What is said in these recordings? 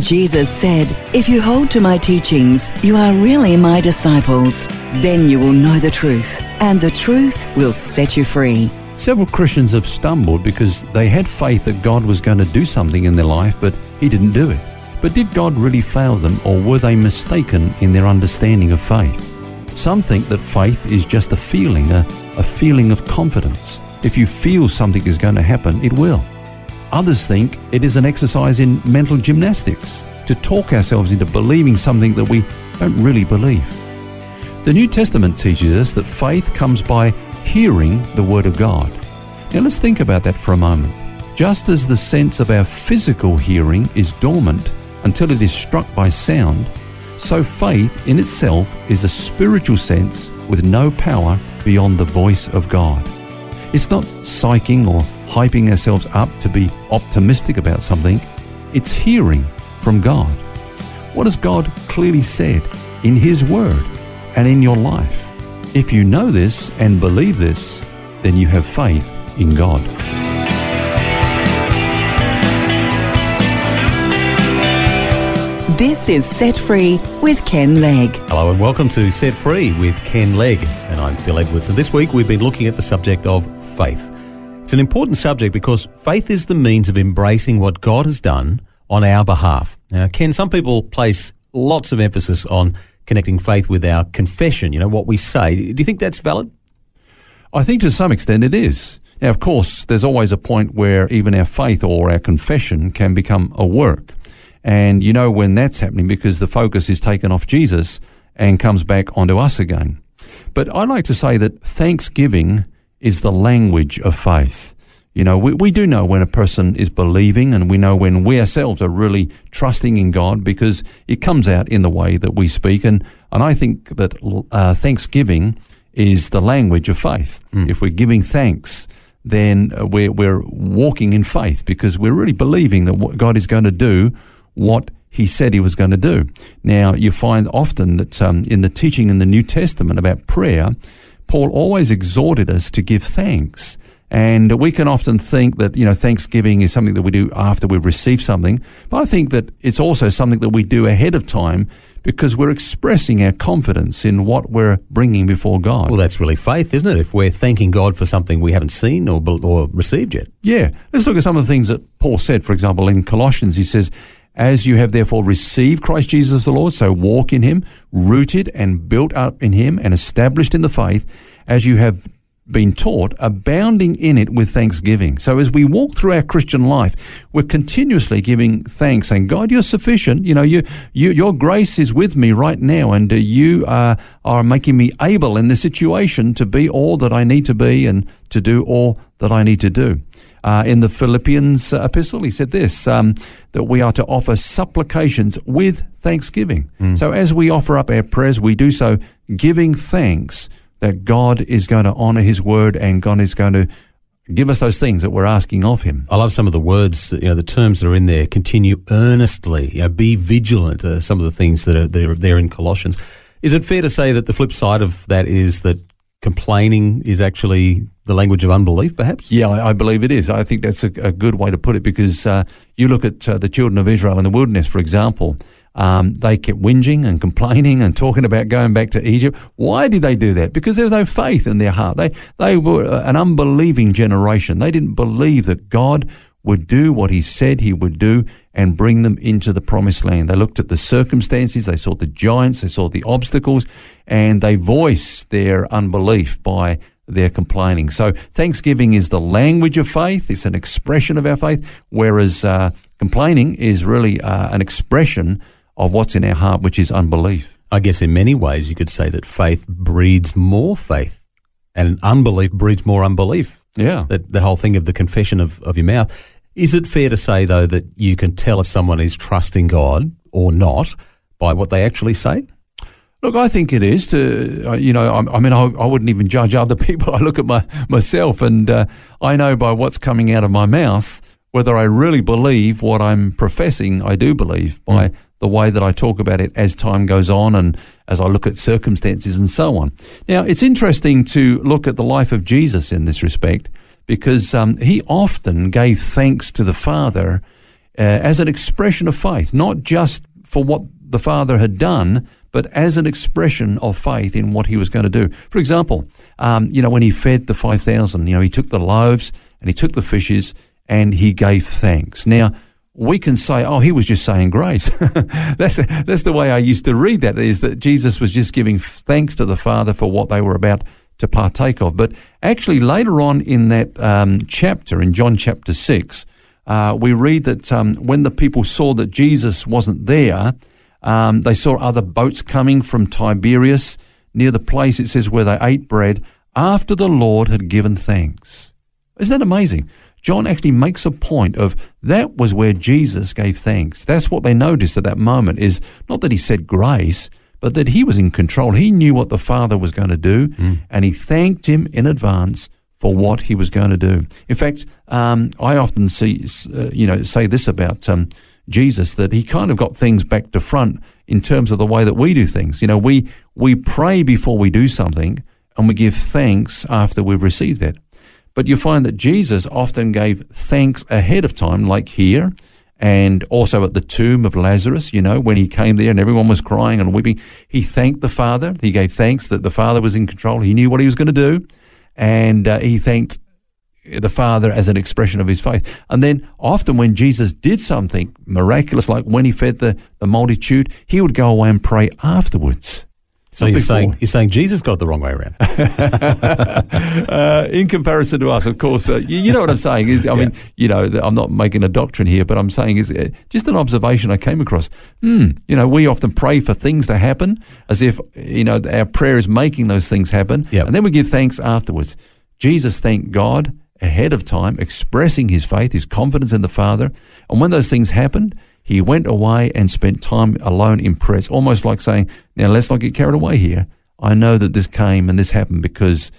Jesus said, If you hold to my teachings, you are really my disciples. Then you will know the truth, and the truth will set you free. Several Christians have stumbled because they had faith that God was going to do something in their life, but He didn't do it. But did God really fail them, or were they mistaken in their understanding of faith? Some think that faith is just a feeling, a, a feeling of confidence. If you feel something is going to happen, it will. Others think it is an exercise in mental gymnastics to talk ourselves into believing something that we don't really believe. The New Testament teaches us that faith comes by hearing the Word of God. Now let's think about that for a moment. Just as the sense of our physical hearing is dormant until it is struck by sound, so faith in itself is a spiritual sense with no power beyond the voice of God. It's not psyching or hyping ourselves up to be optimistic about something. It's hearing from God. What has God clearly said in His Word and in your life? If you know this and believe this, then you have faith in God. This is Set Free with Ken Legg. Hello and welcome to Set Free with Ken Legg, and I'm Phil Edwards. And this week we've been looking at the subject of faith. It's an important subject because faith is the means of embracing what God has done on our behalf. Now, Ken, some people place lots of emphasis on connecting faith with our confession, you know, what we say. Do you think that's valid? I think to some extent it is. Now, of course, there's always a point where even our faith or our confession can become a work. And you know when that's happening because the focus is taken off Jesus and comes back onto us again. But I like to say that thanksgiving is the language of faith. You know, we, we do know when a person is believing and we know when we ourselves are really trusting in God because it comes out in the way that we speak. And, and I think that uh, thanksgiving is the language of faith. Mm. If we're giving thanks, then we're, we're walking in faith because we're really believing that what God is going to do what he said he was going to do. Now, you find often that um, in the teaching in the New Testament about prayer, Paul always exhorted us to give thanks. And we can often think that, you know, Thanksgiving is something that we do after we've received something. But I think that it's also something that we do ahead of time because we're expressing our confidence in what we're bringing before God. Well, that's really faith, isn't it? If we're thanking God for something we haven't seen or, or received yet. Yeah. Let's look at some of the things that Paul said. For example, in Colossians, he says, as you have therefore received Christ Jesus the Lord, so walk in him, rooted and built up in him and established in the faith, as you have been taught, abounding in it with thanksgiving. So as we walk through our Christian life, we're continuously giving thanks, saying, God, you're sufficient. You know, you, you your grace is with me right now, and uh, you are, are making me able in this situation to be all that I need to be and to do all that I need to do. Uh, in the Philippians uh, epistle, he said this um, that we are to offer supplications with thanksgiving. Mm. So as we offer up our prayers, we do so giving thanks that God is going to honor his word and God is going to give us those things that we're asking of him. I love some of the words, you know, the terms that are in there. Continue earnestly, you know, be vigilant. Uh, some of the things that are there, there in Colossians. Is it fair to say that the flip side of that is that complaining is actually the language of unbelief, perhaps? Yeah, I, I believe it is. I think that's a, a good way to put it because uh, you look at uh, the children of Israel in the wilderness, for example. Um, they kept whinging and complaining and talking about going back to Egypt. Why did they do that? Because there was no faith in their heart. They they were an unbelieving generation. They didn't believe that God would do what He said He would do and bring them into the promised land. They looked at the circumstances, they saw the giants, they saw the obstacles, and they voiced their unbelief by their complaining. So thanksgiving is the language of faith. It's an expression of our faith, whereas uh, complaining is really uh, an expression of what's in our heart, which is unbelief. I guess in many ways you could say that faith breeds more faith and unbelief breeds more unbelief. Yeah. That the whole thing of the confession of, of your mouth Is it fair to say, though, that you can tell if someone is trusting God or not by what they actually say? Look, I think it is to, uh, you know, I, I mean, I, I, wouldn't even judge other people. I look at my, myself and uh, I know by what's coming out of my mouth whether I really believe what I'm professing, I do believe by mm. The way that I talk about it as time goes on and as I look at circumstances and so on. Now, it's interesting to look at the life of Jesus in this respect because um, he often gave thanks to the Father uh, as an expression of faith, not just for what the Father had done, but as an expression of faith in what he was going to do. For example, um, you know, when he fed the 5,000, you know, he took the loaves and he took the fishes and he gave thanks. Now, we can say, oh, he was just saying grace. that's, that's the way I used to read that, is that Jesus was just giving thanks to the Father for what they were about to partake of. But actually, later on in that um, chapter, in John chapter 6, uh, we read that um, when the people saw that Jesus wasn't there, um, they saw other boats coming from Tiberias near the place, it says, where they ate bread after the Lord had given thanks. Isn't that amazing? John actually makes a point of that was where Jesus gave thanks. That's what they noticed at that moment is not that he said grace, but that he was in control. He knew what the Father was going to do, mm. and he thanked him in advance for what he was going to do. In fact, um, I often see, uh, you know, say this about um, Jesus that he kind of got things back to front in terms of the way that we do things. You know, we we pray before we do something, and we give thanks after we've received it. But you find that Jesus often gave thanks ahead of time, like here, and also at the tomb of Lazarus, you know, when he came there and everyone was crying and weeping, he thanked the Father. He gave thanks that the Father was in control. He knew what he was going to do. And uh, he thanked the Father as an expression of his faith. And then often when Jesus did something miraculous, like when he fed the, the multitude, he would go away and pray afterwards. So you're saying you're saying Jesus got it the wrong way around. uh, in comparison to us, of course, uh, you, you, know what I'm saying. Is I yeah. mean, you know, I'm not making a doctrine here, but I'm saying is uh, just an observation I came across. Hmm, you know, we often pray for things to happen as if you know our prayer is making those things happen, yep. and then we give thanks afterwards. Jesus thanked God ahead of time, expressing his faith, his confidence in the Father, and when those things happened he went away and spent time alone in prayer. almost like saying, Now let's not get carried away here. I know that this came and this happened because,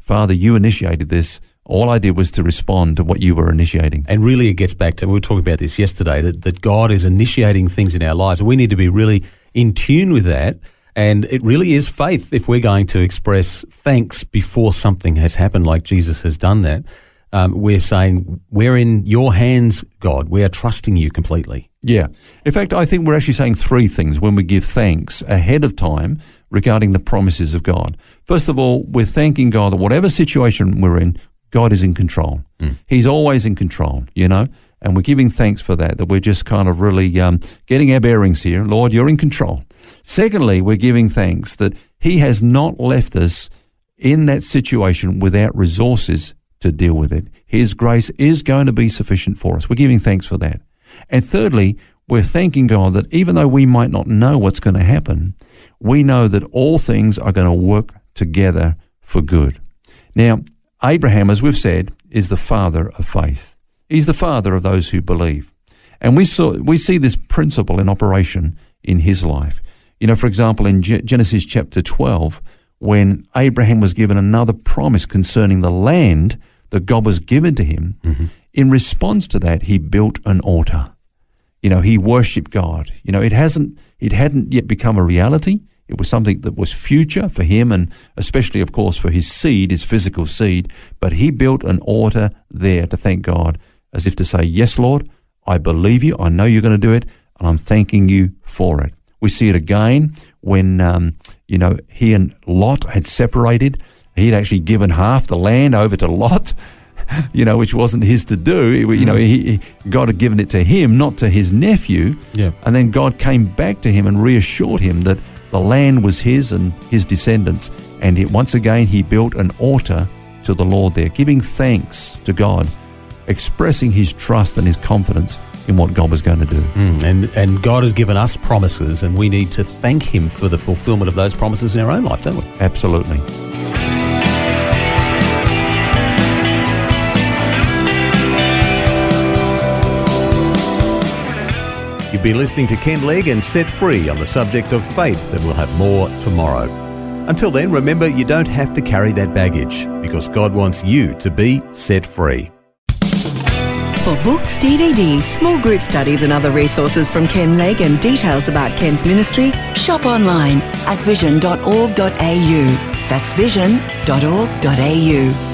Father, you initiated this. All I did was to respond to what you were initiating. And really, it gets back to, we were talking about this yesterday, that, that God is initiating things in our lives. We need to be really in tune with that. And it really is faith if we're going to express thanks before something has happened, like Jesus has done that um, we're saying, We're in your hands, God. We are trusting you completely. Yeah. In fact, I think we're actually saying three things when we give thanks ahead of time regarding the promises of God. First of all, we're thanking God that whatever situation we're in, God is in control. Mm. He's always in control, you know? And we're giving thanks for that, that we're just kind of really um, getting our bearings here. Lord, you're in control. Secondly, we're giving thanks that He has not left us in that situation without resources to deal with it. His grace is going to be sufficient for us. We're giving thanks for that. And thirdly, we're thanking God that even though we might not know what's going to happen, we know that all things are going to work together for good. Now, Abraham, as we've said, is the father of faith. He's the father of those who believe. And we, saw, we see this principle in operation in his life. You know, for example, in Genesis chapter 12, when Abraham was given another promise concerning the land that God was given to him, mm-hmm. in response to that, he built an altar. You know, he worshipped God. You know, it hasn't, it hadn't yet become a reality. It was something that was future for him and especially, of course, for his seed, his physical seed. But he built an altar there to thank God as if to say, Yes, Lord, I believe you. I know you're going to do it and I'm thanking you for it. We see it again when, um, you know, he and Lot had separated he'd actually given half the land over to Lot, you know, which wasn't his to do. You know, he, God had given it to him, not to his nephew. Yeah. And then God came back to him and reassured him that the land was his and his descendants. And it, once again, he built an altar to the Lord there, giving thanks to God, expressing his trust and his confidence in what God was going to do. Mm, and, and God has given us promises, and we need to thank Him for the fulfillment of those promises in our own life, don't we? Absolutely. Been listening to Ken Legg and Set Free on the subject of faith, and we'll have more tomorrow. Until then, remember you don't have to carry that baggage because God wants you to be set free. For books, DVDs, small group studies, and other resources from Ken Legg and details about Ken's ministry, shop online at vision.org.au. That's vision.org.au.